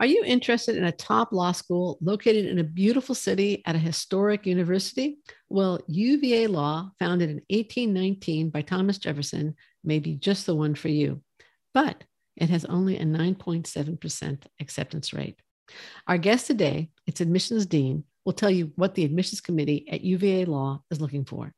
Are you interested in a top law school located in a beautiful city at a historic university? Well, UVA Law, founded in 1819 by Thomas Jefferson, may be just the one for you. But it has only a 9.7% acceptance rate. Our guest today, its admissions dean, will tell you what the admissions committee at UVA Law is looking for.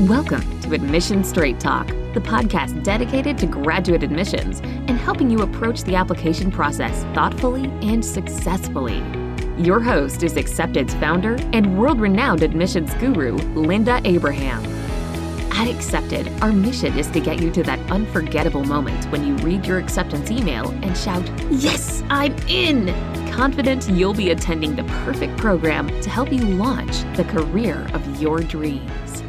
Welcome to Admission Straight Talk, the podcast dedicated to graduate admissions and helping you approach the application process thoughtfully and successfully. Your host is Accepted's founder and world renowned admissions guru, Linda Abraham. At Accepted, our mission is to get you to that unforgettable moment when you read your acceptance email and shout, Yes, I'm in! Confident you'll be attending the perfect program to help you launch the career of your dreams.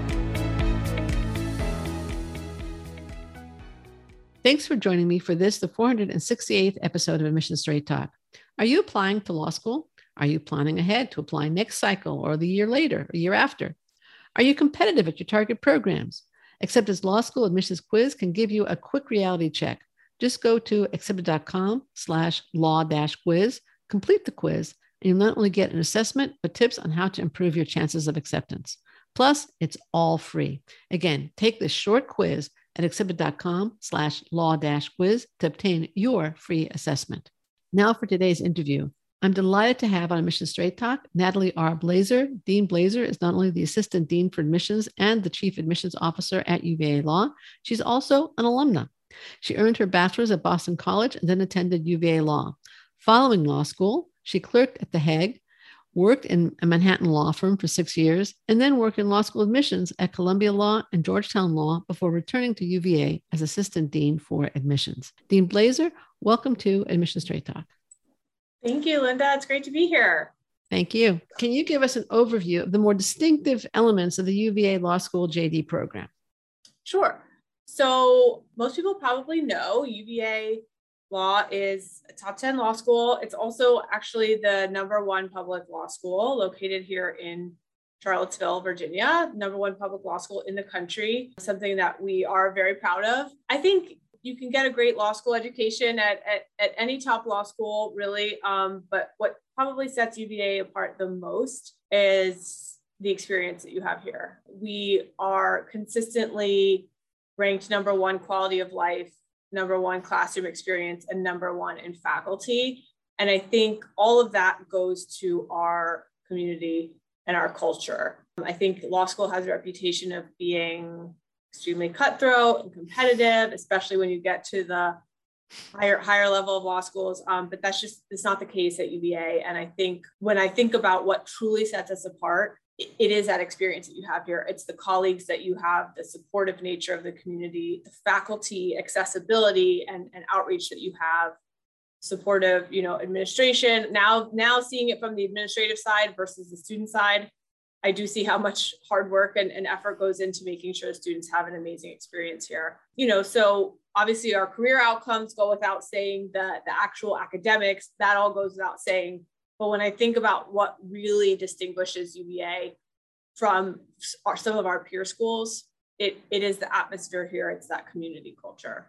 Thanks for joining me for this, the 468th episode of Admission Straight Talk. Are you applying to law school? Are you planning ahead to apply next cycle or the year later, or year after? Are you competitive at your target programs? Accepted's Law School Admissions Quiz can give you a quick reality check. Just go to accepted.com slash law dash quiz, complete the quiz, and you'll not only get an assessment, but tips on how to improve your chances of acceptance. Plus, it's all free. Again, take this short quiz at accepted.com slash law dash quiz to obtain your free assessment. Now for today's interview. I'm delighted to have on Admission Straight Talk Natalie R. Blazer. Dean Blazer is not only the Assistant Dean for Admissions and the Chief Admissions Officer at UVA Law, she's also an alumna. She earned her bachelor's at Boston College and then attended UVA Law. Following law school, she clerked at The Hague worked in a Manhattan law firm for six years, and then worked in law school admissions at Columbia Law and Georgetown Law before returning to UVA as assistant dean for admissions. Dean Blazer, welcome to Admission Straight Talk. Thank you, Linda. It's great to be here. Thank you. Can you give us an overview of the more distinctive elements of the UVA Law School JD program? Sure. So, most people probably know UVA Law is a top 10 law school. It's also actually the number one public law school located here in Charlottesville, Virginia, number one public law school in the country, something that we are very proud of. I think you can get a great law school education at, at, at any top law school, really. Um, but what probably sets UVA apart the most is the experience that you have here. We are consistently ranked number one quality of life number one classroom experience and number one in faculty. And I think all of that goes to our community and our culture. I think law school has a reputation of being extremely cutthroat and competitive, especially when you get to the higher higher level of law schools. Um, but that's just it's not the case at UVA. And I think when I think about what truly sets us apart, it is that experience that you have here. It's the colleagues that you have, the supportive nature of the community, the faculty accessibility and, and outreach that you have, supportive, you know, administration. Now, now seeing it from the administrative side versus the student side, I do see how much hard work and, and effort goes into making sure students have an amazing experience here. You know, so obviously our career outcomes go without saying the, the actual academics, that all goes without saying but when I think about what really distinguishes UVA from our, some of our peer schools, it, it is the atmosphere here, it's that community culture.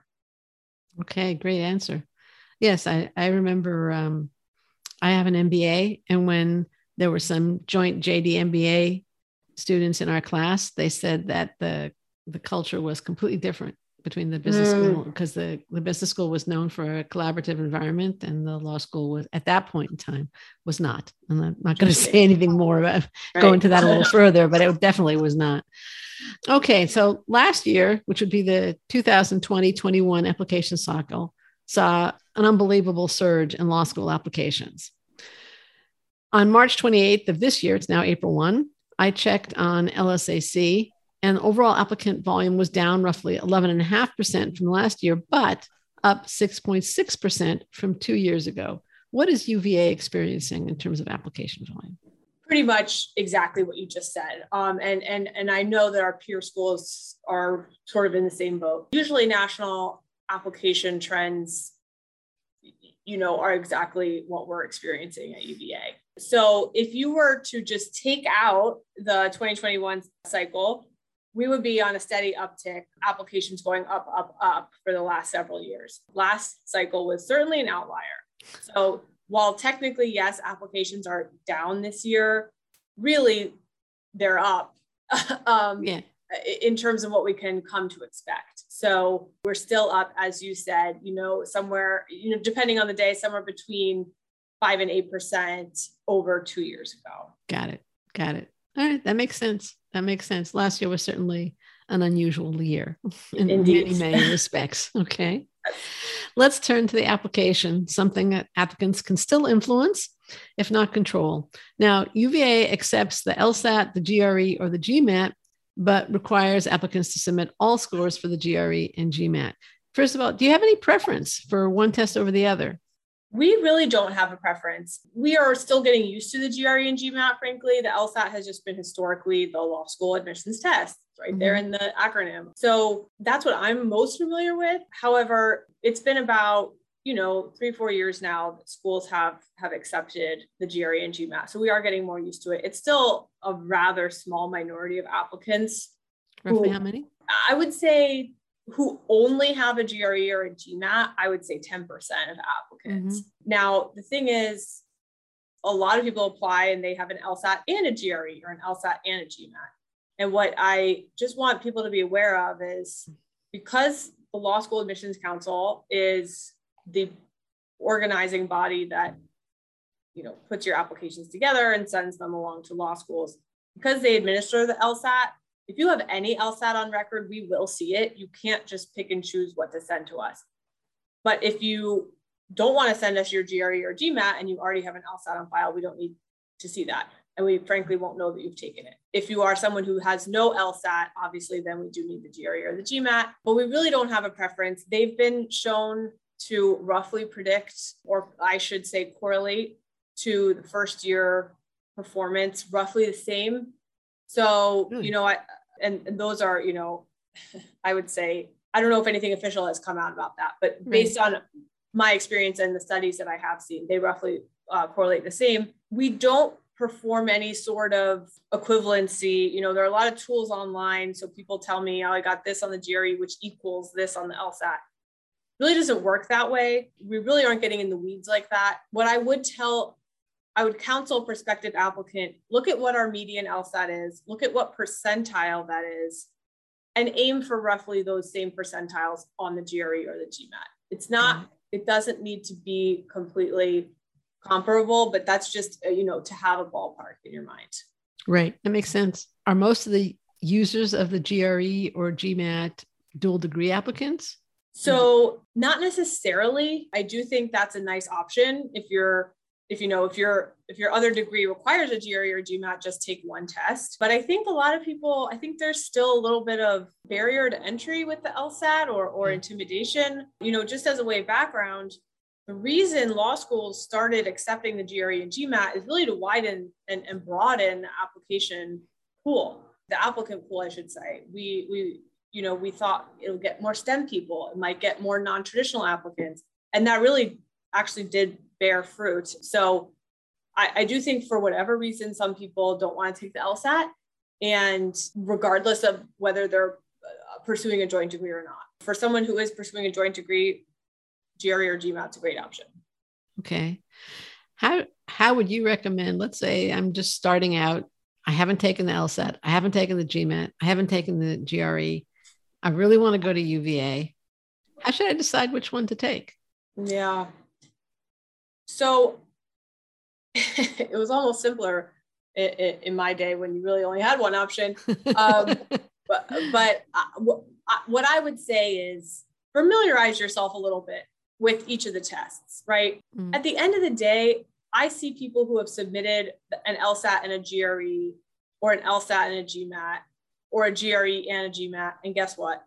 Okay, great answer. Yes, I, I remember um, I have an MBA, and when there were some joint JD MBA students in our class, they said that the the culture was completely different between the business mm. school because the, the business school was known for a collaborative environment and the law school was at that point in time was not and i'm not going to say anything more about right. going to that a little further but it definitely was not okay so last year which would be the 2020-21 application cycle saw an unbelievable surge in law school applications on march 28th of this year it's now april 1 i checked on lsac and overall applicant volume was down roughly 11.5% from last year, but up 6.6% from two years ago. What is UVA experiencing in terms of application volume? Pretty much exactly what you just said. Um, and, and, and I know that our peer schools are sort of in the same boat. Usually, national application trends you know are exactly what we're experiencing at UVA. So if you were to just take out the 2021 cycle we would be on a steady uptick, applications going up, up, up for the last several years. Last cycle was certainly an outlier. So while technically, yes, applications are down this year, really they're up um, yeah. in terms of what we can come to expect. So we're still up, as you said, you know, somewhere, you know, depending on the day, somewhere between five and eight percent over two years ago. Got it. Got it. All right. That makes sense. That makes sense. Last year was certainly an unusual year in Indeed. many, many respects. Okay. Let's turn to the application, something that applicants can still influence, if not control. Now, UVA accepts the LSAT, the GRE, or the GMAT, but requires applicants to submit all scores for the GRE and GMAT. First of all, do you have any preference for one test over the other? We really don't have a preference. We are still getting used to the GRE and GMAT, frankly. The LSAT has just been historically the law school admissions test right there mm-hmm. in the acronym. So that's what I'm most familiar with. However, it's been about you know three four years now that schools have have accepted the GRE and GMAT, so we are getting more used to it. It's still a rather small minority of applicants. Roughly who, how many? I would say who only have a GRE or a GMAT. I would say ten percent of applicants. Mm-hmm. Now the thing is, a lot of people apply and they have an LSAT and a GRE or an LSAT and a GMAT. And what I just want people to be aware of is because the Law School Admissions Council is the organizing body that you know puts your applications together and sends them along to law schools because they administer the LSAT. If you have any LSAT on record, we will see it. You can't just pick and choose what to send to us. But if you don't want to send us your GRE or GMAT and you already have an LSAT on file, we don't need to see that and we frankly won't know that you've taken it. If you are someone who has no LSAT, obviously then we do need the GRE or the GMAT, but we really don't have a preference. They've been shown to roughly predict, or I should say correlate to the first year performance, roughly the same. So, really? you know, I, and, and those are, you know, I would say, I don't know if anything official has come out about that, but based on my experience and the studies that I have seen, they roughly uh, correlate the same. We don't perform any sort of equivalency. You know, there are a lot of tools online. So people tell me, oh, I got this on the GRE, which equals this on the LSAT. really doesn't work that way. We really aren't getting in the weeds like that. What I would tell, I would counsel prospective applicant, look at what our median LSAT is, look at what percentile that is, and aim for roughly those same percentiles on the GRE or the GMAT. It's not, mm-hmm. it doesn't need to be completely comparable, but that's just, uh, you know, to have a ballpark in your mind. Right. That makes sense. Are most of the users of the GRE or GMAT dual degree applicants? So, not necessarily. I do think that's a nice option if you're if you know if your if your other degree requires a GRE or GMAT, just take one test. But I think a lot of people, I think there's still a little bit of barrier to entry with the LSAT or or mm. intimidation. You know, just as a way of background, the reason law schools started accepting the GRE and GMAT is really to widen and, and broaden the application pool, the applicant pool, I should say. We, we, you know, we thought it'll get more STEM people, it might get more non-traditional applicants. And that really actually did bear fruit. So I, I do think for whatever reason, some people don't want to take the LSAT. And regardless of whether they're uh, pursuing a joint degree or not, for someone who is pursuing a joint degree, GRE or GMAT's a great option. Okay. How how would you recommend? Let's say I'm just starting out. I haven't taken the LSAT. I haven't taken the GMAT. I haven't taken the GRE. I really want to go to UVA. How should I decide which one to take? Yeah. So it was almost simpler in, in, my day when you really only had one option. Um, but but uh, what I would say is familiarize yourself a little bit with each of the tests, right? Mm. At the end of the day, I see people who have submitted an LSAT and a GRE or an LSAT and a GMAT or a GRE and a GMAT. And guess what?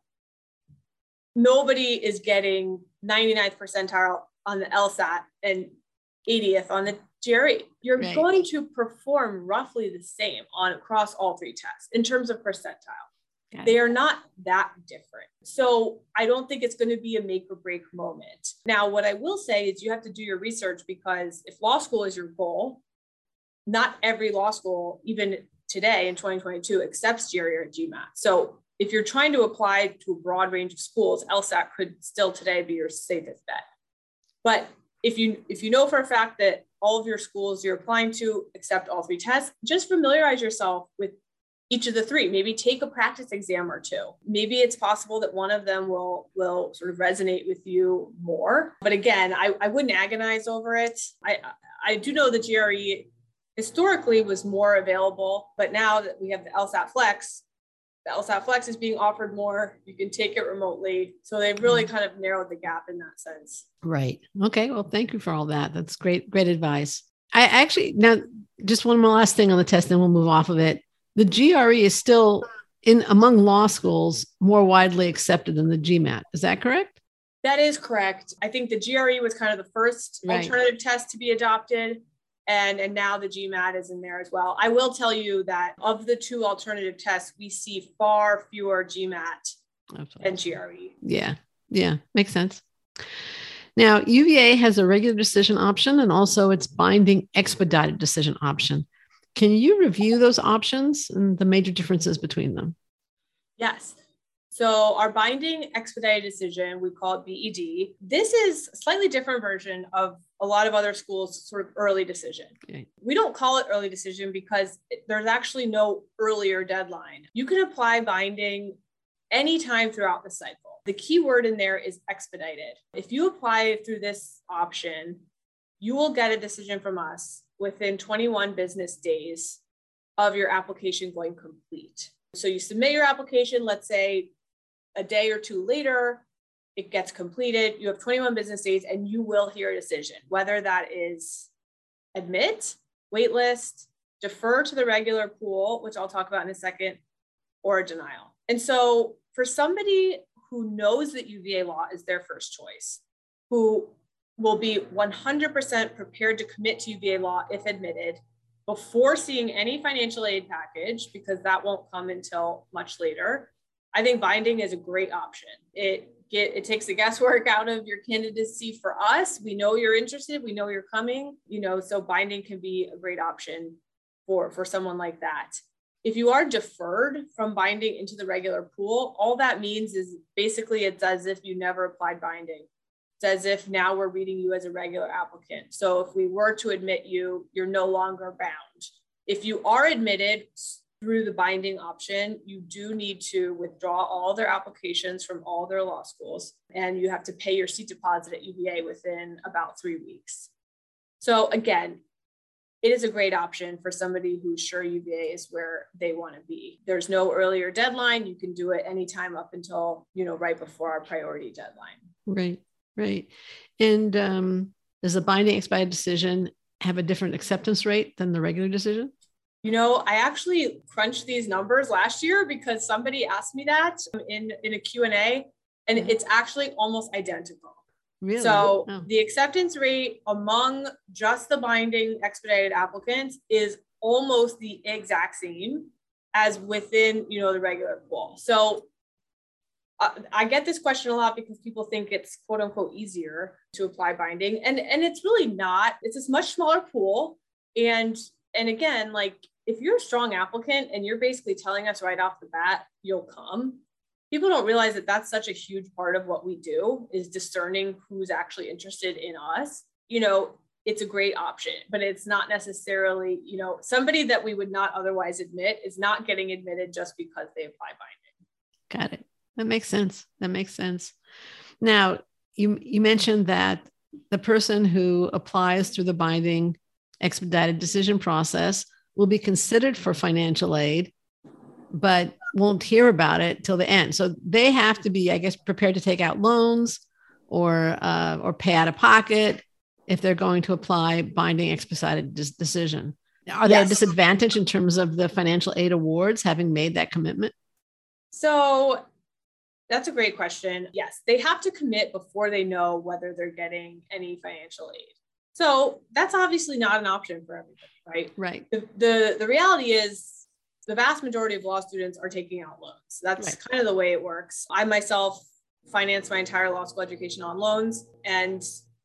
Nobody is getting 99th percentile on the LSAT and 80th on the GRE. You're right. going to perform roughly the same on across all three tests in terms of percentile. They are not that different. So I don't think it's going to be a make or break moment. Now, what I will say is you have to do your research because if law school is your goal, not every law school, even today in 2022, accepts GRE or GMAT. So if you're trying to apply to a broad range of schools, LSAT could still today be your safest bet. But if you if you know for a fact that all of your schools you're applying to accept all three tests, just familiarize yourself with each of the three. Maybe take a practice exam or two. Maybe it's possible that one of them will will sort of resonate with you more. But again i, I wouldn't agonize over it. I i do know the gre historically was more available but now that we have the lsat flex the lsat flex is being offered more you can take it remotely so they've really mm-hmm. kind of narrowed the gap in that sense right okay well thank you for all that that's great great advice i actually now just one more last thing on the test then we'll move off of it the GRE is still in among law schools more widely accepted than the GMAT. Is that correct? That is correct. I think the GRE was kind of the first right. alternative test to be adopted. And, and now the GMAT is in there as well. I will tell you that of the two alternative tests, we see far fewer GMAT than GRE. Yeah. Yeah. Makes sense. Now, UVA has a regular decision option and also its binding expedited decision option. Can you review those options and the major differences between them? Yes. So our binding expedited decision, we call it BED. This is a slightly different version of a lot of other schools' sort of early decision. Okay. We don't call it early decision because there's actually no earlier deadline. You can apply binding anytime throughout the cycle. The key word in there is expedited. If you apply through this option, you will get a decision from us within 21 business days of your application going complete. So you submit your application, let's say a day or two later, it gets completed. You have 21 business days and you will hear a decision, whether that is admit, waitlist, defer to the regular pool, which I'll talk about in a second, or a denial. And so for somebody who knows that UVA law is their first choice, who will be 100% prepared to commit to UVA law if admitted before seeing any financial aid package, because that won't come until much later. I think binding is a great option. It get it takes the guesswork out of your candidacy for us. We know you're interested, we know you're coming, you know, so binding can be a great option for for someone like that. If you are deferred from binding into the regular pool, all that means is basically it's as if you never applied binding It's as if now we're reading you as a regular applicant. So if we were to admit you, you're no longer bound. If you are admitted through the binding option, you do need to withdraw all their applications from all their law schools, and you have to pay your seat deposit at UVA within about three weeks. So again, it is a great option for somebody who's sure UVA is where they want to be. There's no earlier deadline. You can do it anytime up until, you know, right before our priority deadline. Right. Right. And um, does the binding expedited decision have a different acceptance rate than the regular decision? You know, I actually crunched these numbers last year because somebody asked me that in, in a Q&A and mm-hmm. it's actually almost identical. Really? So oh. the acceptance rate among just the binding expedited applicants is almost the exact same as within, you know, the regular pool. So uh, I get this question a lot because people think it's quote unquote easier to apply binding and and it's really not it's a much smaller pool and and again like if you're a strong applicant and you're basically telling us right off the bat you'll come people don't realize that that's such a huge part of what we do is discerning who's actually interested in us you know it's a great option but it's not necessarily you know somebody that we would not otherwise admit is not getting admitted just because they apply binding got it that makes sense. That makes sense. Now, you you mentioned that the person who applies through the binding expedited decision process will be considered for financial aid, but won't hear about it till the end. So they have to be, I guess, prepared to take out loans or uh, or pay out of pocket if they're going to apply binding expedited decision. Are they yes. a disadvantage in terms of the financial aid awards having made that commitment? So that's a great question. Yes, they have to commit before they know whether they're getting any financial aid. So that's obviously not an option for everybody, right? Right. The, the, the reality is the vast majority of law students are taking out loans. That's right. kind of the way it works. I myself financed my entire law school education on loans and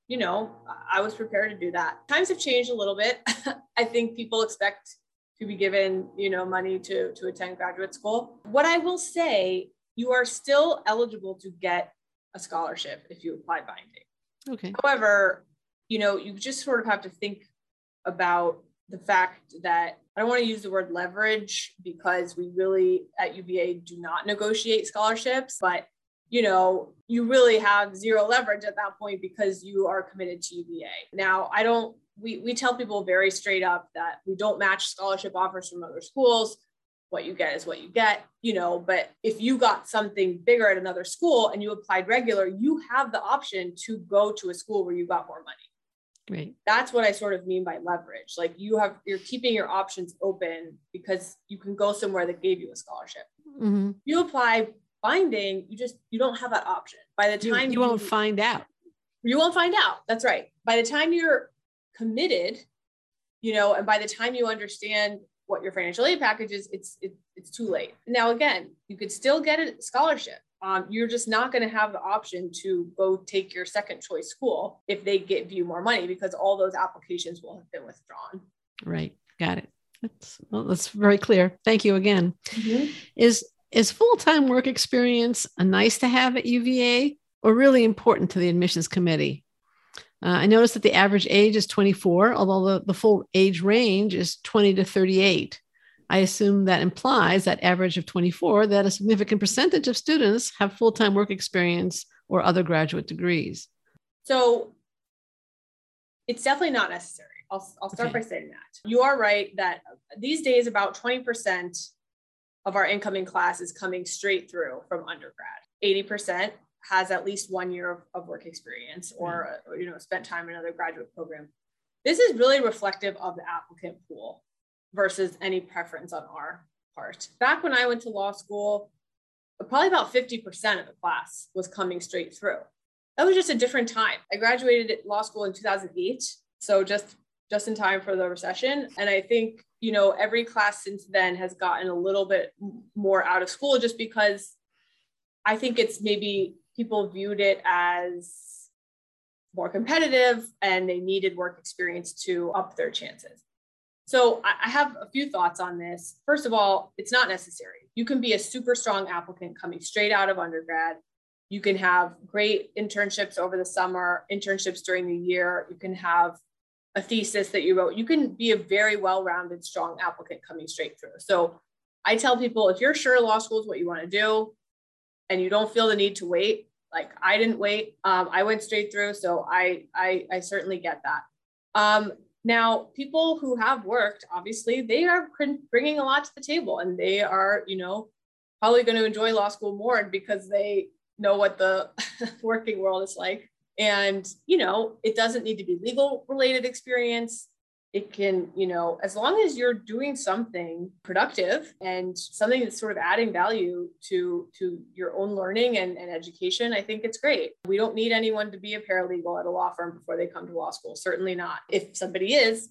you know, I was prepared to do that. Times have changed a little bit. I think people expect to be given, you know, money to to attend graduate school. What I will say you are still eligible to get a scholarship if you apply binding. Okay. However, you know, you just sort of have to think about the fact that I don't want to use the word leverage because we really at UVA do not negotiate scholarships, but you know, you really have zero leverage at that point because you are committed to UVA. Now, I don't we we tell people very straight up that we don't match scholarship offers from other schools. What you get is what you get, you know, but if you got something bigger at another school and you applied regular, you have the option to go to a school where you got more money. Right. That's what I sort of mean by leverage. Like you have, you're keeping your options open because you can go somewhere that gave you a scholarship. Mm-hmm. You apply binding, you just you don't have that option. By the time you, you won't find out. You won't find out. That's right. By the time you're committed, you know, and by the time you understand what your financial aid package is, it's it, it's too late. Now again, you could still get a scholarship. Um, you're just not going to have the option to go take your second choice school if they give you more money because all those applications will have been withdrawn. Right. Got it. That's well, that's very clear. Thank you again. Mm-hmm. Is is full time work experience a nice to have at UVA or really important to the admissions committee? Uh, I noticed that the average age is 24, although the, the full age range is 20 to 38. I assume that implies that average of 24 that a significant percentage of students have full time work experience or other graduate degrees. So it's definitely not necessary. I'll, I'll start okay. by saying that. You are right that these days about 20% of our incoming class is coming straight through from undergrad. 80% has at least one year of, of work experience or, or, you know, spent time in another graduate program. This is really reflective of the applicant pool versus any preference on our part. Back when I went to law school, probably about 50% of the class was coming straight through. That was just a different time. I graduated law school in 2008, so just just in time for the recession. And I think you know, every class since then has gotten a little bit more out of school just because I think it's maybe people viewed it as more competitive and they needed work experience to up their chances. So I have a few thoughts on this. First of all, it's not necessary. You can be a super strong applicant coming straight out of undergrad. You can have great internships over the summer, internships during the year. You can have a thesis that you wrote, you can be a very well rounded, strong applicant coming straight through. So I tell people if you're sure law school is what you want to do and you don't feel the need to wait, like I didn't wait, um, I went straight through. So I, I, I certainly get that. Um, now, people who have worked, obviously, they are bringing a lot to the table and they are, you know, probably going to enjoy law school more because they know what the working world is like. And, you know, it doesn't need to be legal related experience. It can, you know, as long as you're doing something productive and something that's sort of adding value to to your own learning and, and education, I think it's great. We don't need anyone to be a paralegal at a law firm before they come to law school. Certainly not. If somebody is,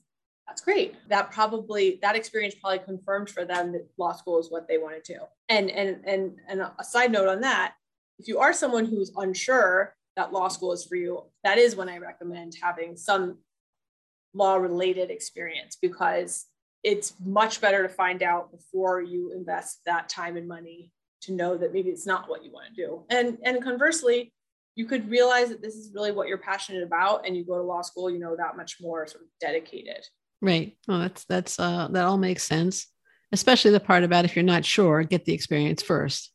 that's great. That probably that experience probably confirmed for them that law school is what they want to. And and and and a side note on that, if you are someone who's unsure that law school is for you, that is when I recommend having some law related experience because it's much better to find out before you invest that time and money to know that maybe it's not what you want to do. And and conversely, you could realize that this is really what you're passionate about and you go to law school, you know, that much more sort of dedicated. Right. Well, that's that's uh that all makes sense. Especially the part about if you're not sure, get the experience first.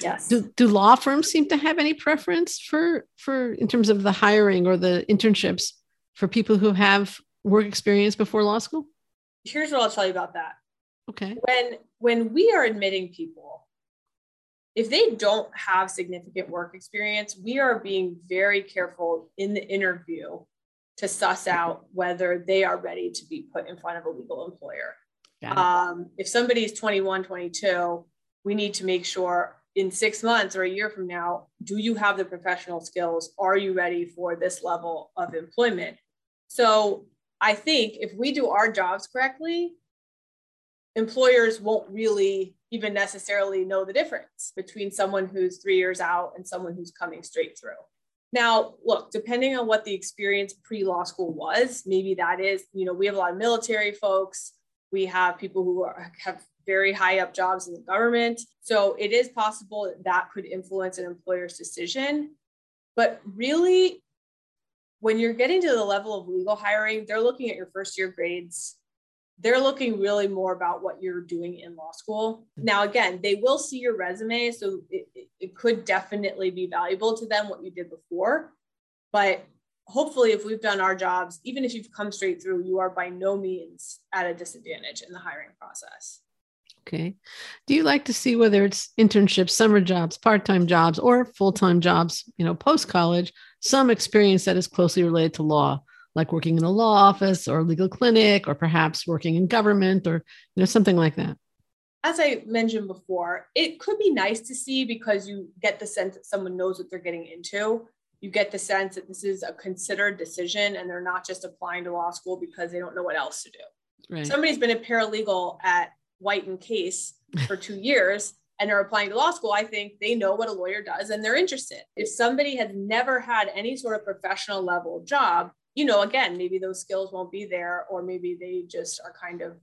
Yes. Do, do law firms seem to have any preference for for in terms of the hiring or the internships for people who have work experience before law school? Here's what I'll tell you about that. Okay. When when we are admitting people, if they don't have significant work experience, we are being very careful in the interview to suss out whether they are ready to be put in front of a legal employer. Um, if is 21, 22, we need to make sure in six months or a year from now, do you have the professional skills? Are you ready for this level of employment? So I think if we do our jobs correctly, employers won't really even necessarily know the difference between someone who's three years out and someone who's coming straight through. Now, look, depending on what the experience pre law school was, maybe that is, you know, we have a lot of military folks. We have people who are, have very high up jobs in the government. So it is possible that, that could influence an employer's decision. But really, when you're getting to the level of legal hiring, they're looking at your first year grades. They're looking really more about what you're doing in law school. Now, again, they will see your resume. So it, it, could definitely be valuable to them what you did before. But hopefully, if we've done our jobs, even if you've come straight through, you are by no means at a disadvantage in the hiring process. Okay. Do you like to see whether it's internships, summer jobs, part-time jobs, or full-time jobs, you know, post-college, some experience that is closely related to law, like working in a law office or a legal clinic, or perhaps working in government or you know, something like that? As I mentioned before, it could be nice to see because you get the sense that someone knows what they're getting into. You get the sense that this is a considered decision and they're not just applying to law school because they don't know what else to do. Right. Somebody's been a paralegal at White and Case for two years and are applying to law school, I think they know what a lawyer does and they're interested. If somebody has never had any sort of professional level job, you know, again, maybe those skills won't be there, or maybe they just are kind of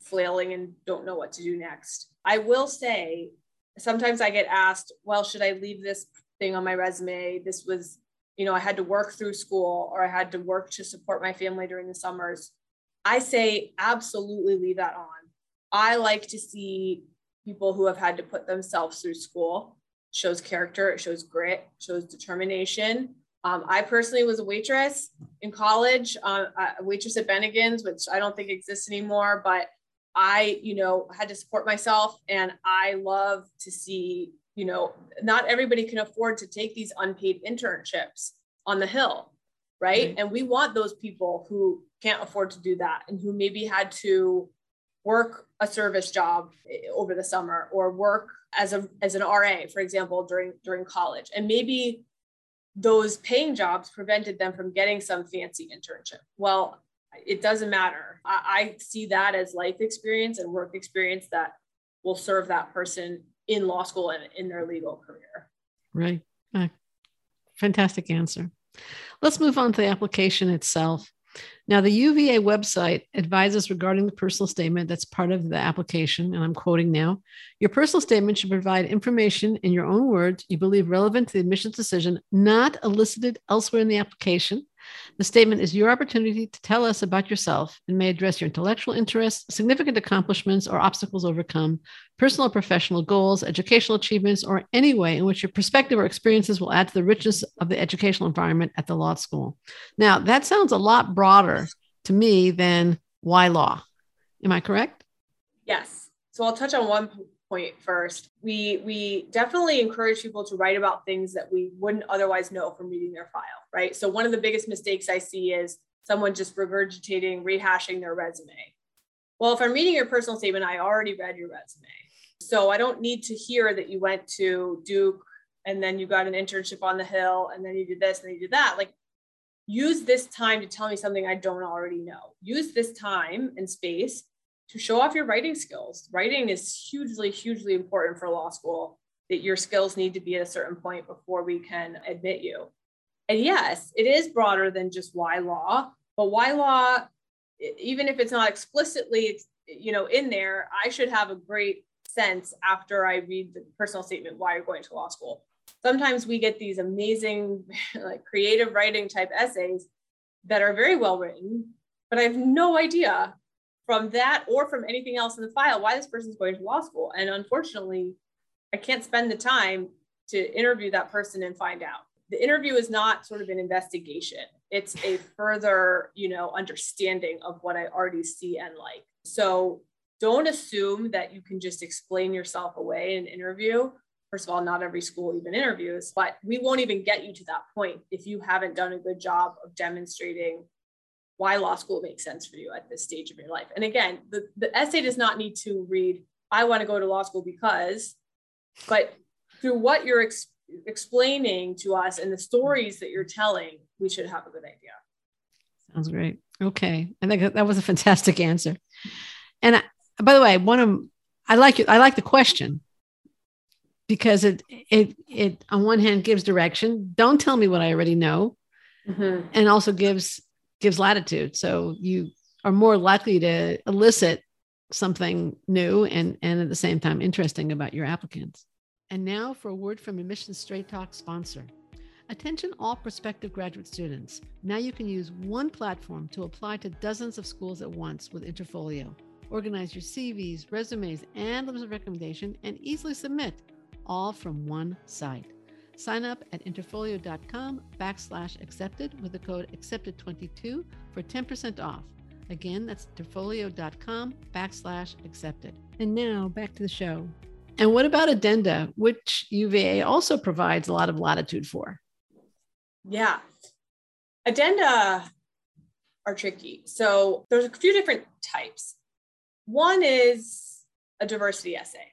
flailing and don't know what to do next. I will say, sometimes I get asked, well, should I leave this thing on my resume? This was, you know, I had to work through school or I had to work to support my family during the summers. I say, absolutely leave that on I like to see people who have had to put themselves through school. It shows character, it shows grit, shows determination. Um, I personally was a waitress in college, uh, a waitress at Bennigan's, which I don't think exists anymore, but I, you know, had to support myself. And I love to see, you know, not everybody can afford to take these unpaid internships on the Hill, right? And we want those people who can't afford to do that and who maybe had to work a service job over the summer or work as a as an RA, for example, during during college. And maybe those paying jobs prevented them from getting some fancy internship. Well, it doesn't matter. I, I see that as life experience and work experience that will serve that person in law school and in their legal career. Right. Uh, fantastic answer. Let's move on to the application itself. Now, the UVA website advises regarding the personal statement that's part of the application, and I'm quoting now Your personal statement should provide information in your own words you believe relevant to the admissions decision, not elicited elsewhere in the application, the statement is your opportunity to tell us about yourself and may address your intellectual interests, significant accomplishments or obstacles overcome, personal or professional goals, educational achievements, or any way in which your perspective or experiences will add to the richness of the educational environment at the law school. Now, that sounds a lot broader to me than why law. Am I correct? Yes. So I'll touch on one point first. We we definitely encourage people to write about things that we wouldn't otherwise know from reading their file, right? So one of the biggest mistakes I see is someone just regurgitating, rehashing their resume. Well, if I'm reading your personal statement, I already read your resume. So I don't need to hear that you went to Duke and then you got an internship on the Hill and then you did this and then you did that. Like use this time to tell me something I don't already know. Use this time and space to show off your writing skills. Writing is hugely, hugely important for law school, that your skills need to be at a certain point before we can admit you. And yes, it is broader than just why law, but why law, even if it's not explicitly, you know, in there, I should have a great sense after I read the personal statement why you're going to law school. Sometimes we get these amazing, like creative writing type essays that are very well written, but I have no idea from that or from anything else in the file why this person's going to law school. And unfortunately, I can't spend the time to interview that person and find out. The interview is not sort of an investigation. It's a further, you know, understanding of what I already see and like. So don't assume that you can just explain yourself away in an interview. First of all, not every school even interviews, but we won't even get you to that point if you haven't done a good job of demonstrating why law school makes sense for you at this stage of your life. And again, the, the essay does not need to read, I want to go to law school because, but through what you're ex- explaining to us and the stories that you're telling, we should have a good idea. Sounds great. Okay. I think that was a fantastic answer. And I, by the way, one of I like it. I like the question because it it it on one hand gives direction. Don't tell me what I already know, mm-hmm. and also gives gives latitude. So you are more likely to elicit something new and, and at the same time interesting about your applicants. And now for a word from Admissions Straight Talk sponsor. Attention all prospective graduate students. Now you can use one platform to apply to dozens of schools at once with Interfolio. Organize your CVs, resumes, and letters of recommendation and easily submit, all from one site. Sign up at interfolio.com backslash accepted with the code accepted22 for 10% off. Again, that's interfolio.com backslash accepted. And now back to the show. And what about addenda, which UVA also provides a lot of latitude for? Yeah. Addenda are tricky. So there's a few different types. One is a diversity essay.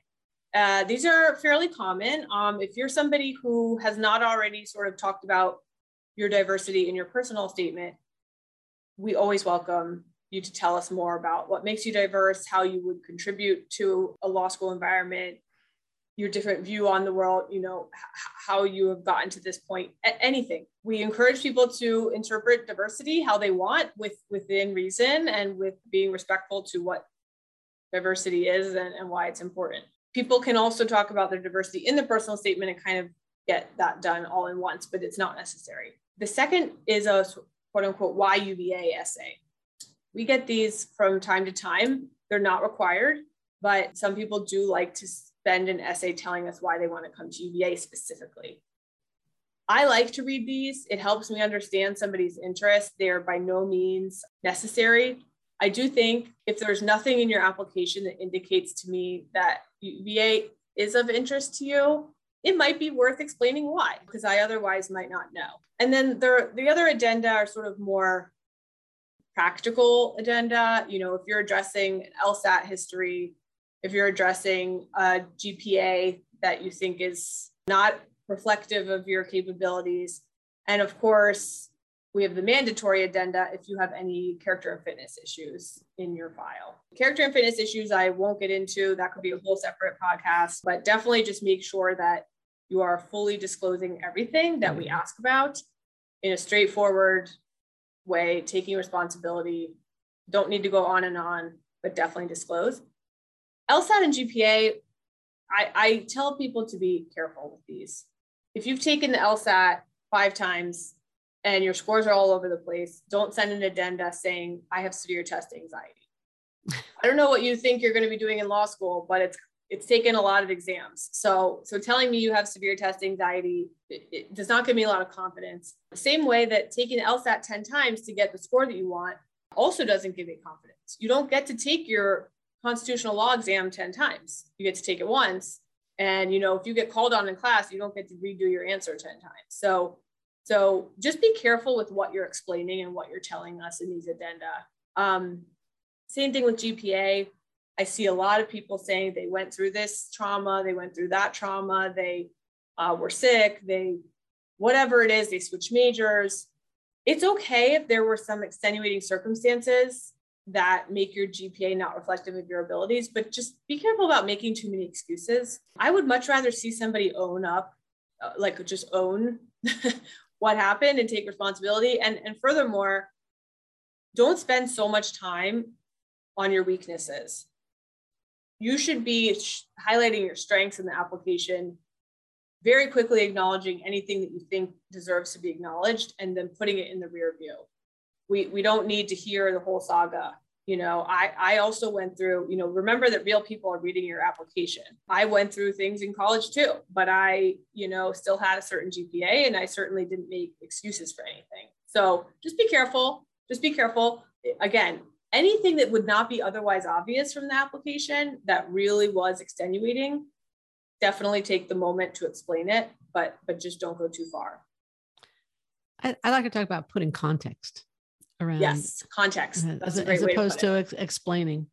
Uh, these are fairly common. Um, if you're somebody who has not already sort of talked about your diversity in your personal statement, we always welcome you to tell us more about what makes you diverse, how you would contribute to a law school environment, your different view on the world, you know, how you have gotten to this point, anything. We encourage people to interpret diversity how they want with within reason and with being respectful to what diversity is and, and why it's important. People can also talk about their diversity in the personal statement and kind of get that done all in once, but it's not necessary. The second is a quote unquote why UVA essay. We get these from time to time. They're not required, but some people do like to spend an essay telling us why they want to come to UVA specifically. I like to read these. It helps me understand somebody's interest. They're by no means necessary. I do think if there's nothing in your application that indicates to me that VA is of interest to you, it might be worth explaining why, because I otherwise might not know. And then the, the other addenda are sort of more practical addenda. You know, if you're addressing LSAT history, if you're addressing a GPA that you think is not reflective of your capabilities. And of course, we have the mandatory addenda if you have any character and fitness issues in your file. Character and fitness issues, I won't get into. That could be a whole separate podcast, but definitely just make sure that you are fully disclosing everything that we mm-hmm. ask about in a straightforward way, taking responsibility. Don't need to go on and on, but definitely disclose. LSAT and GPA, I, I tell people to be careful with these. If you've taken the LSAT five times and your scores are all over the place, don't send an addenda saying, I have severe test anxiety. I don't know what you think you're going to be doing in law school, but it's it's taken a lot of exams. So so telling me you have severe test anxiety it, it does not give me a lot of confidence. Same way that taking LSAT 10 times to get the score that you want also doesn't give me confidence. You don't get to take your constitutional law exam 10 times. You get to take it once. And you know, if you get called on in class, you don't get to redo your answer 10 times. So so just be careful with what you're explaining and what you're telling us in these addenda. Um, same thing with GPA. I see a lot of people saying they went through this trauma, they went through that trauma, they uh, were sick, they, whatever it is, they switched majors. It's okay if there were some extenuating circumstances that make your GPA not reflective of your abilities, but just be careful about making too many excuses. I would much rather see somebody own up, uh, like just own what happened and take responsibility. And, and furthermore, don't spend so much time on your weaknesses. You should be highlighting your strengths in the application, very quickly acknowledging anything that you think deserves to be acknowledged, and then putting it in the rear view we we don't need to hear the whole saga you know i i also went through you know remember that real people are reading your application. I went through things in college too but i you know still had a certain gpa and i certainly didn't make excuses for anything. So just be careful just be careful. Again anything that would not be otherwise obvious from the application that really was extenuating definitely take the moment to explain it but but just don't go too far. I, I like to talk about putting context around yes context. uh, as, as opposed to, to ex- explaining.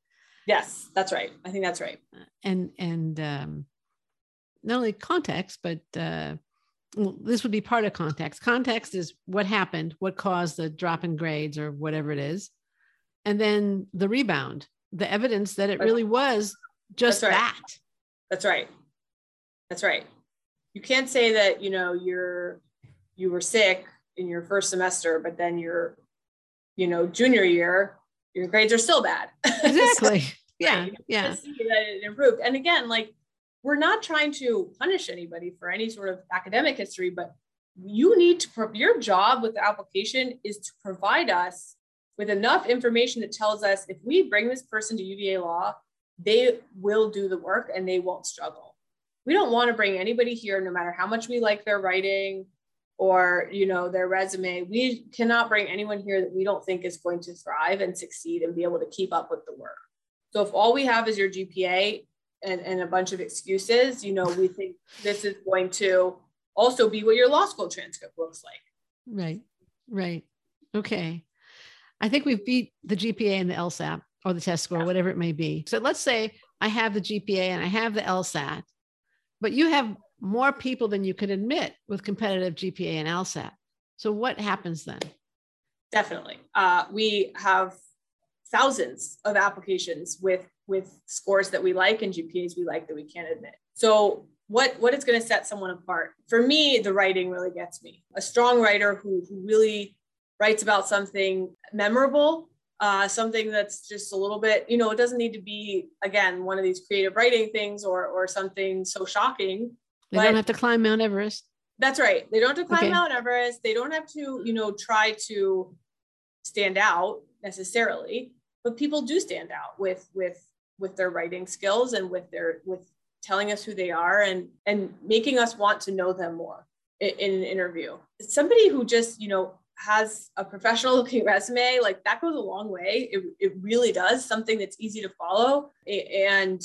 Yes that's right. I think that's right. And and um, not only context but uh, well, this would be part of context. Context is what happened what caused the drop in grades or whatever it is and then the rebound the evidence that it really was just that's right. that. That's right. That's right. You can't say that you know you're you were sick in your first semester but then you're you know, junior year, your grades are still bad. Exactly. yeah. Yeah. See that it improved. And again, like we're not trying to punish anybody for any sort of academic history, but you need to, your job with the application is to provide us with enough information that tells us if we bring this person to UVA law, they will do the work and they won't struggle. We don't want to bring anybody here, no matter how much we like their writing or you know their resume. We cannot bring anyone here that we don't think is going to thrive and succeed and be able to keep up with the work. So if all we have is your GPA and, and a bunch of excuses, you know, we think this is going to also be what your law school transcript looks like. Right, right. Okay. I think we've beat the GPA and the LSAT or the test score, yeah. whatever it may be. So let's say I have the GPA and I have the LSAT, but you have more people than you could admit with competitive GPA and LSAT. So what happens then? Definitely. Uh, we have thousands of applications with with scores that we like and GPAs we like that we can't admit. So what what is going to set someone apart? For me, the writing really gets me. A strong writer who who really writes about something memorable, uh, something that's just a little bit, you know, it doesn't need to be again one of these creative writing things or or something so shocking. They don't have to climb Mount Everest. That's right. They don't have to climb okay. Mount Everest. They don't have to, you know, try to stand out necessarily, but people do stand out with with with their writing skills and with their with telling us who they are and and making us want to know them more in, in an interview. Somebody who just you know has a professional looking resume like that goes a long way. It, it really does something that's easy to follow and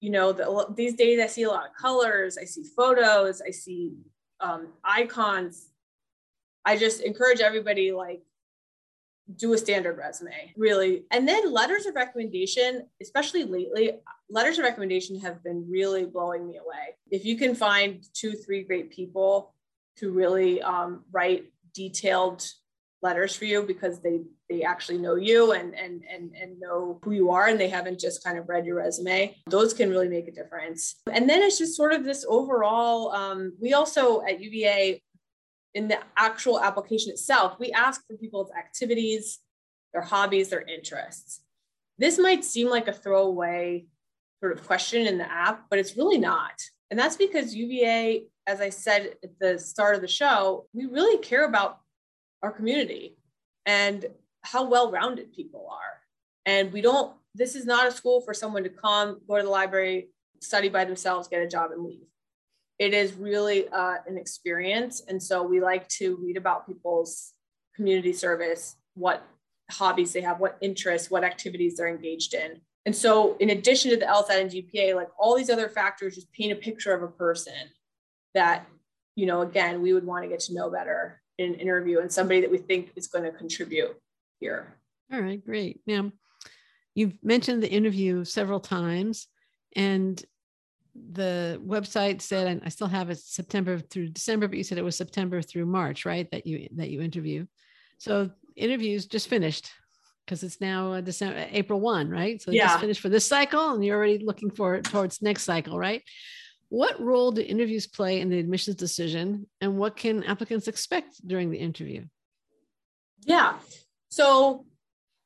you know the, these days I see a lot of colors. I see photos. I see um, icons. I just encourage everybody like do a standard resume, really. And then letters of recommendation, especially lately, letters of recommendation have been really blowing me away. If you can find two, three great people to really um, write detailed letters for you because they they actually know you and and and and know who you are and they haven't just kind of read your resume those can really make a difference and then it's just sort of this overall um, we also at uva in the actual application itself, we ask for people's activities, their hobbies, their interests. This might seem like a throwaway sort of question in the app, but it's really not. And that's because UVA, as I said at the start of the show, we really care about our community and how well rounded people are. And we don't, this is not a school for someone to come, go to the library, study by themselves, get a job, and leave it is really uh, an experience. And so we like to read about people's community service, what hobbies they have, what interests, what activities they're engaged in. And so, in addition to the LSAT and GPA, like all these other factors just paint a picture of a person that, you know, again, we would want to get to know better in an interview and somebody that we think is going to contribute here. All right, great. Now, you've mentioned the interview several times, and the website said, and I still have it September through December, but you said it was September through March, right? That you that you interview. So interviews just finished because it's now uh, December, April one, right? So yeah. just finished for this cycle, and you're already looking for towards next cycle, right? What role do interviews play in the admissions decision, and what can applicants expect during the interview? Yeah. So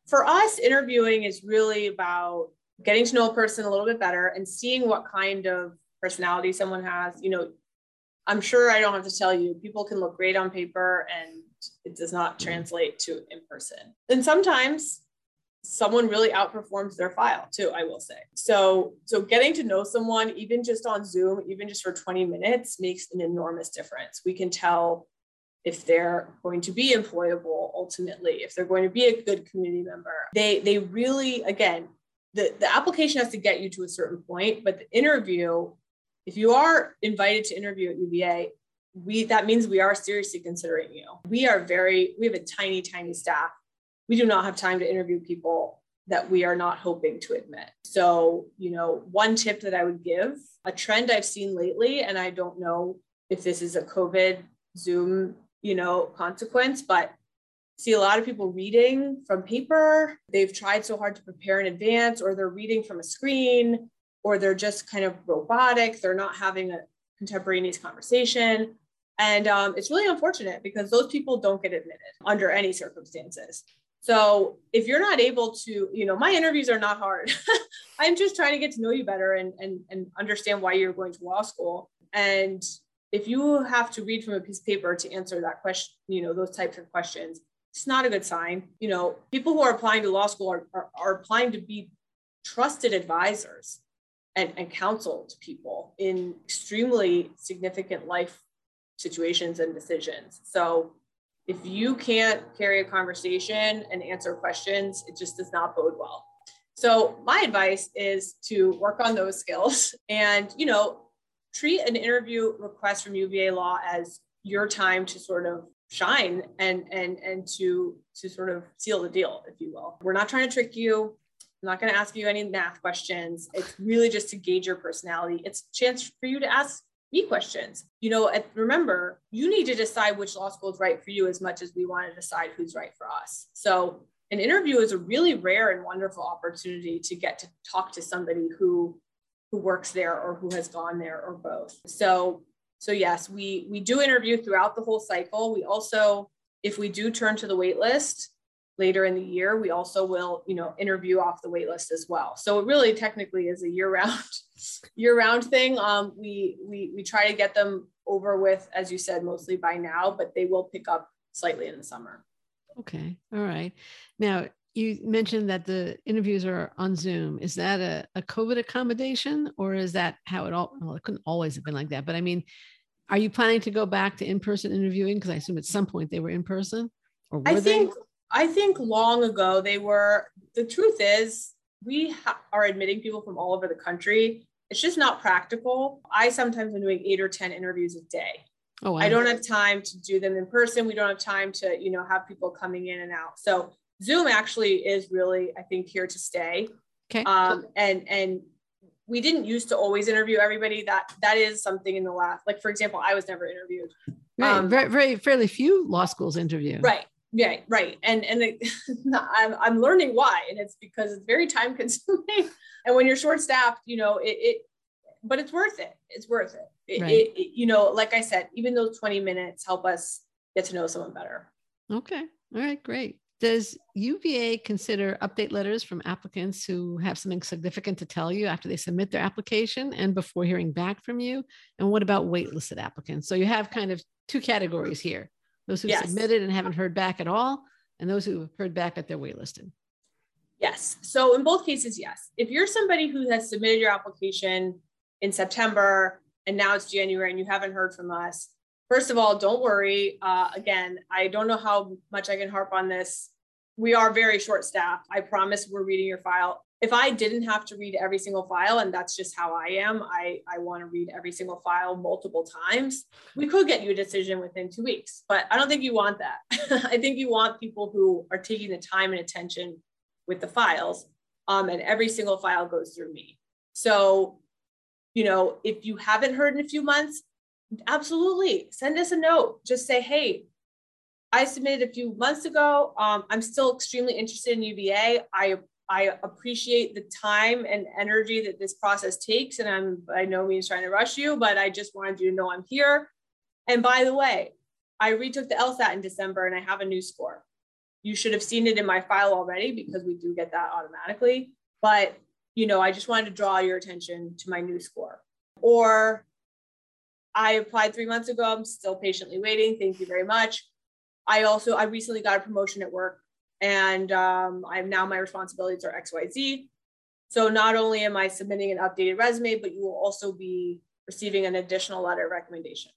for us, interviewing is really about getting to know a person a little bit better and seeing what kind of personality someone has. You know, I'm sure I don't have to tell you, people can look great on paper and it does not translate to in person. And sometimes someone really outperforms their file too i will say so so getting to know someone even just on zoom even just for 20 minutes makes an enormous difference we can tell if they're going to be employable ultimately if they're going to be a good community member they they really again the, the application has to get you to a certain point, but the interview, if you are invited to interview at UVA, we that means we are seriously considering you. We are very, we have a tiny, tiny staff. We do not have time to interview people that we are not hoping to admit. So, you know, one tip that I would give, a trend I've seen lately, and I don't know if this is a COVID Zoom, you know, consequence, but see a lot of people reading from paper. They've tried so hard to prepare in advance, or they're reading from a screen, or they're just kind of robotic. They're not having a contemporaneous conversation. And um, it's really unfortunate because those people don't get admitted under any circumstances. So if you're not able to, you know, my interviews are not hard. I'm just trying to get to know you better and, and, and understand why you're going to law school. And if you have to read from a piece of paper to answer that question, you know, those types of questions, it's not a good sign. You know, people who are applying to law school are, are, are applying to be trusted advisors and, and counsel to people in extremely significant life situations and decisions. So if you can't carry a conversation and answer questions, it just does not bode well. So my advice is to work on those skills and, you know, treat an interview request from UVA law as your time to sort of shine and and and to to sort of seal the deal if you will we're not trying to trick you I'm not going to ask you any math questions. It's really just to gauge your personality. It's a chance for you to ask me questions. You know, remember, you need to decide which law school is right for you as much as we want to decide who's right for us. So, an interview is a really rare and wonderful opportunity to get to talk to somebody who who works there or who has gone there or both. So, so yes, we we do interview throughout the whole cycle. We also if we do turn to the wait list, later in the year, we also will, you know, interview off the wait list as well. So it really technically is a year-round, year-round thing. Um, we we we try to get them over with, as you said, mostly by now, but they will pick up slightly in the summer. Okay. All right. Now you mentioned that the interviews are on Zoom. Is that a, a COVID accommodation or is that how it all well, it couldn't always have been like that, but I mean, are you planning to go back to in-person interviewing? Because I assume at some point they were in person or were I think they? I think long ago they were, the truth is, we ha- are admitting people from all over the country. It's just not practical. I sometimes am doing eight or 10 interviews a day. Oh, wow. I don't have time to do them in person. We don't have time to, you know, have people coming in and out. So Zoom actually is really, I think, here to stay. Okay. Um, and and we didn't used to always interview everybody. That that is something in the last, like for example, I was never interviewed. Right. Um, very, very fairly few law schools interview. Right. Yeah, right. And and it, I'm I'm learning why, and it's because it's very time consuming. and when you're short staffed, you know it, it. But it's worth it. It's worth it. It, right. it, it. You know, like I said, even those 20 minutes help us get to know someone better. Okay. All right. Great. Does UVA consider update letters from applicants who have something significant to tell you after they submit their application and before hearing back from you? And what about waitlisted applicants? So you have kind of two categories here those who yes. submitted and haven't heard back at all, and those who have heard back that they're waitlisted. Yes. So in both cases, yes. If you're somebody who has submitted your application in September and now it's January and you haven't heard from us, first of all, don't worry. Uh, again, I don't know how much I can harp on this. We are very short staffed. I promise we're reading your file if I didn't have to read every single file, and that's just how I am, I, I want to read every single file multiple times, we could get you a decision within two weeks. But I don't think you want that. I think you want people who are taking the time and attention with the files. Um, and every single file goes through me. So, you know, if you haven't heard in a few months, absolutely send us a note. Just say, hey, I submitted a few months ago. Um, I'm still extremely interested in UVA. I I appreciate the time and energy that this process takes. And I'm by no means trying to rush you, but I just wanted you to know I'm here. And by the way, I retook the LSAT in December and I have a new score. You should have seen it in my file already because we do get that automatically. But you know, I just wanted to draw your attention to my new score. Or I applied three months ago. I'm still patiently waiting. Thank you very much. I also I recently got a promotion at work and um, I'm now my responsibilities are XYZ. So not only am I submitting an updated resume, but you will also be receiving an additional letter of recommendation.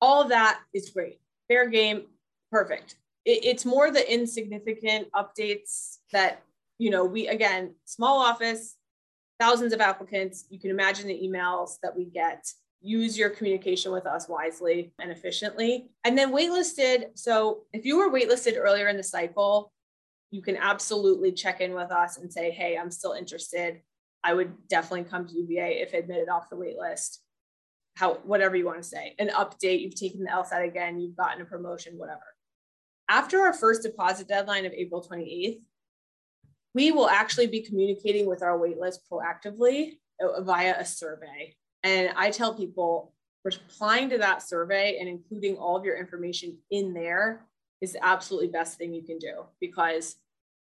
All that is great. Fair game, perfect. It, it's more the insignificant updates that, you know, we, again, small office, thousands of applicants. You can imagine the emails that we get use your communication with us wisely and efficiently. And then waitlisted. So if you were waitlisted earlier in the cycle, you can absolutely check in with us and say, hey, I'm still interested. I would definitely come to UVA if admitted off the waitlist. How whatever you want to say, an update, you've taken the LSAT again, you've gotten a promotion, whatever. After our first deposit deadline of April 28th, we will actually be communicating with our waitlist proactively uh, via a survey. And I tell people replying to that survey and including all of your information in there is the absolutely best thing you can do because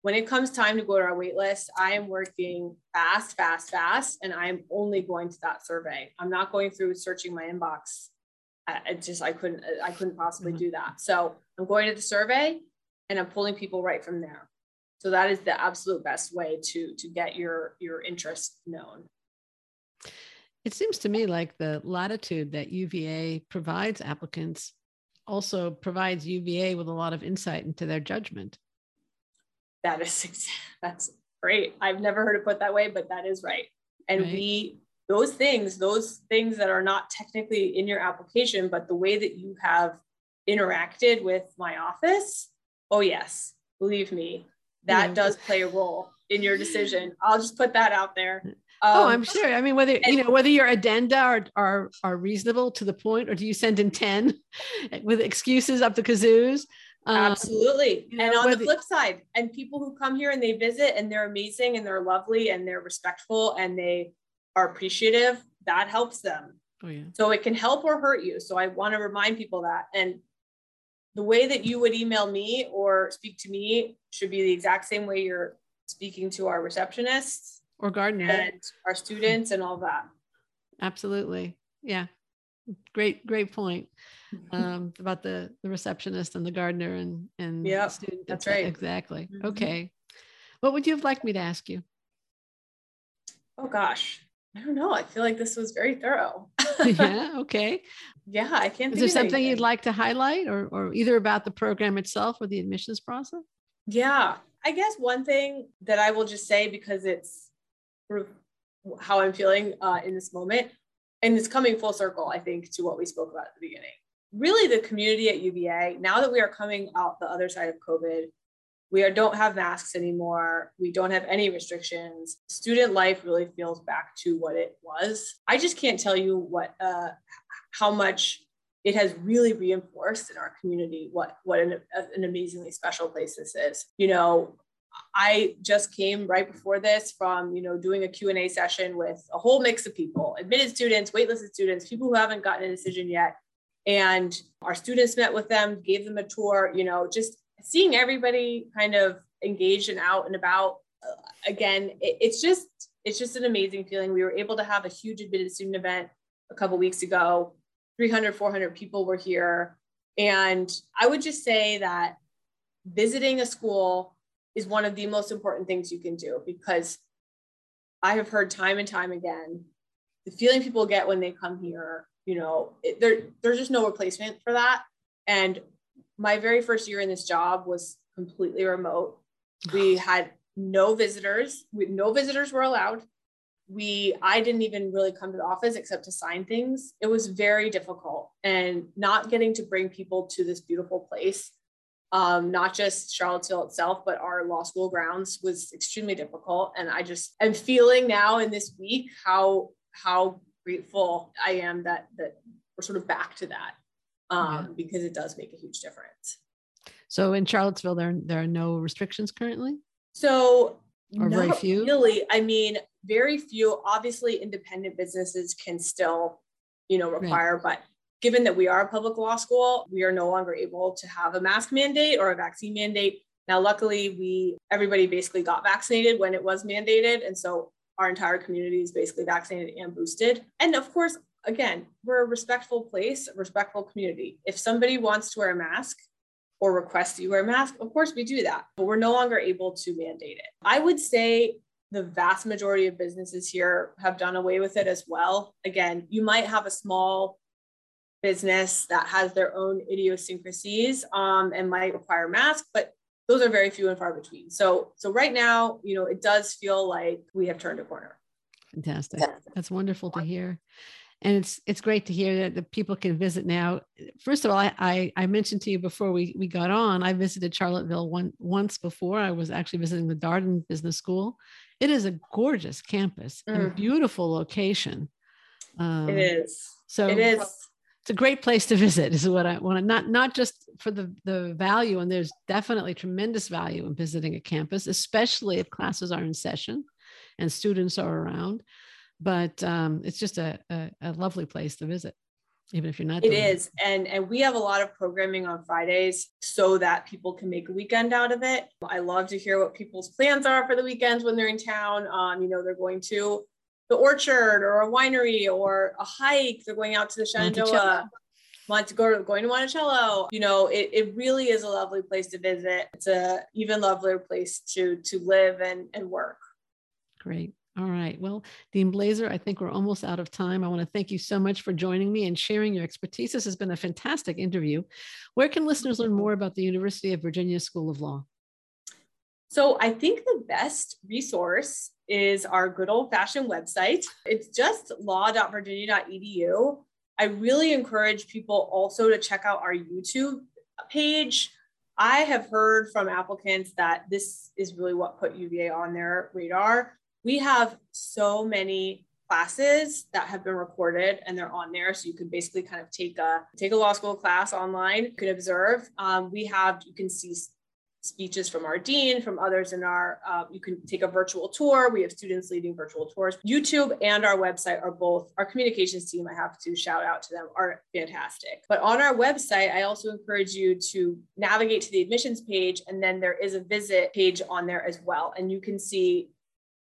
when it comes time to go to our wait list, I am working fast, fast, fast, and I'm only going to that survey. I'm not going through searching my inbox I just I couldn't I couldn't possibly mm-hmm. do that. So I'm going to the survey and I'm pulling people right from there. So that is the absolute best way to to get your your interest known. It seems to me like the latitude that UVA provides applicants also provides UVA with a lot of insight into their judgment. That is that's great. I've never heard it put that way, but that is right. And right. we those things, those things that are not technically in your application, but the way that you have interacted with my office, oh yes, believe me, that yeah. does play a role in your decision. I'll just put that out there. Mm. Um, oh, I'm sure. I mean, whether you know whether your addenda are, are are reasonable to the point, or do you send in ten with excuses up the kazoos? Um, absolutely. You know, and on whether, the flip side, and people who come here and they visit and they're amazing and they're lovely and they're respectful and they are appreciative, that helps them. Oh, yeah. So it can help or hurt you. So I want to remind people that. And the way that you would email me or speak to me should be the exact same way you're speaking to our receptionists or gardener and our students and all that. Absolutely. Yeah. Great, great point. Um, about the the receptionist and the gardener and and yeah, student. That's right. Exactly. Mm-hmm. Okay. What would you have liked me to ask you? Oh gosh. I don't know. I feel like this was very thorough. yeah. Okay. Yeah. I can't. Is there something anything. you'd like to highlight, or or either about the program itself or the admissions process? Yeah. I guess one thing that I will just say because it's of how I'm feeling uh, in this moment, and it's coming full circle, I think, to what we spoke about at the beginning. Really, the community at UVA, now that we are coming out the other side of COVID, we are, don't have masks anymore. We don't have any restrictions. Student life really feels back to what it was. I just can't tell you what, uh, how much it has really reinforced in our community what what an, an amazingly special place this is. You know, I just came right before this from, you know, doing a Q&A session with a whole mix of people, admitted students, waitlisted students, people who haven't gotten a decision yet. And our students met with them, gave them a tour, you know, just seeing everybody kind of engaged and out and about uh, again it, it's just it's just an amazing feeling. We were able to have a huge admitted student event a couple weeks ago. 300 400 people were here. And i would just say that visiting a school is one of the most important things you can do because i have heard time and time again the feeling people get when they come here you know it, there, there's just no replacement for that and my very first year in this job was completely remote. We had no visitors. We, no visitors were allowed. We I didn't even really come to the office except to sign things. It was very difficult, and not getting to bring people to this beautiful place, um, not just Charlottesville itself, but our law school grounds was extremely difficult. And I just am feeling now in this week how how grateful I am that that we're sort of back to that um, yeah. because it does make a huge difference. So in Charlottesville, there there are no restrictions currently. So or very few. Really, I mean, very few. Obviously, independent businesses can still, you know, require, right. but given that we are a public law school, we are no longer able to have a mask mandate or a vaccine mandate. Now, luckily, we everybody basically got vaccinated when it was mandated, and so our entire community is basically vaccinated and boosted. And of course, again, we're a respectful place, a respectful community. If somebody wants to wear a mask or requests you wear a mask, of course we do that, but we're no longer able to mandate it. I would say the vast majority of businesses here have done away with it as well. Again, you might have a small business that has their own idiosyncrasies um, and might require masks, but those are very few and far between. So, so right now, you know, it does feel like we have turned a corner. Fantastic. That's wonderful to hear and it's it's great to hear that the people can visit now. First of all, I, I, I mentioned to you before we we got on, I visited Charlottesville one once before. I was actually visiting the Darden Business School. It is a gorgeous campus mm. and beautiful location. Um, it is. So it is. It's a great place to visit. Is what I want to not not just for the the value, and there's definitely tremendous value in visiting a campus, especially if classes are in session and students are around but um, it's just a, a, a, lovely place to visit even if you're not It is, and and we have a lot of programming on fridays so that people can make a weekend out of it i love to hear what people's plans are for the weekends when they're in town um, you know they're going to the orchard or a winery or a hike they're going out to the shenandoah want to go to going to Monticello, you know, it, it really is a lovely place to visit. It's a even lovelier place to to live and, and work. Great. All right. Well, Dean Blazer, I think we're almost out of time. I want to thank you so much for joining me and sharing your expertise. This has been a fantastic interview. Where can listeners learn more about the University of Virginia School of Law? So, I think the best resource is our good old fashioned website. It's just law.virginia.edu. I really encourage people also to check out our YouTube page. I have heard from applicants that this is really what put UVA on their radar. We have so many classes that have been recorded and they're on there so you can basically kind of take a take a law school class online you can observe um, we have you can see speeches from our dean, from others in our, uh, you can take a virtual tour. We have students leading virtual tours. YouTube and our website are both, our communications team, I have to shout out to them, are fantastic. But on our website, I also encourage you to navigate to the admissions page, and then there is a visit page on there as well. And you can see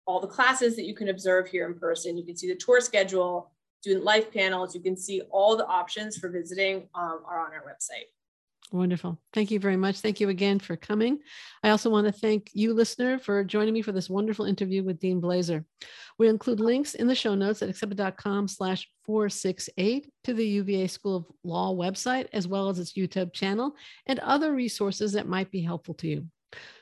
all the classes that you can observe here in person. You can see the tour schedule, student life panels. You can see all the options for visiting um, are on our website. Wonderful. Thank you very much. Thank you again for coming. I also want to thank you, listener, for joining me for this wonderful interview with Dean Blazer. We include links in the show notes at accepted.com slash 468 to the UVA School of Law website, as well as its YouTube channel and other resources that might be helpful to you.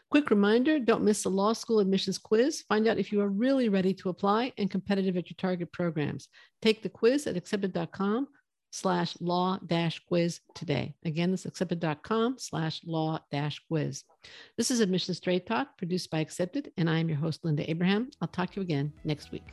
Quick reminder, don't miss the law school admissions quiz. Find out if you are really ready to apply and competitive at your target programs. Take the quiz at accepted.com slash law dash quiz today. Again, this accepted.com slash law dash quiz. This is Admissions Straight Talk produced by Accepted, and I am your host, Linda Abraham. I'll talk to you again next week.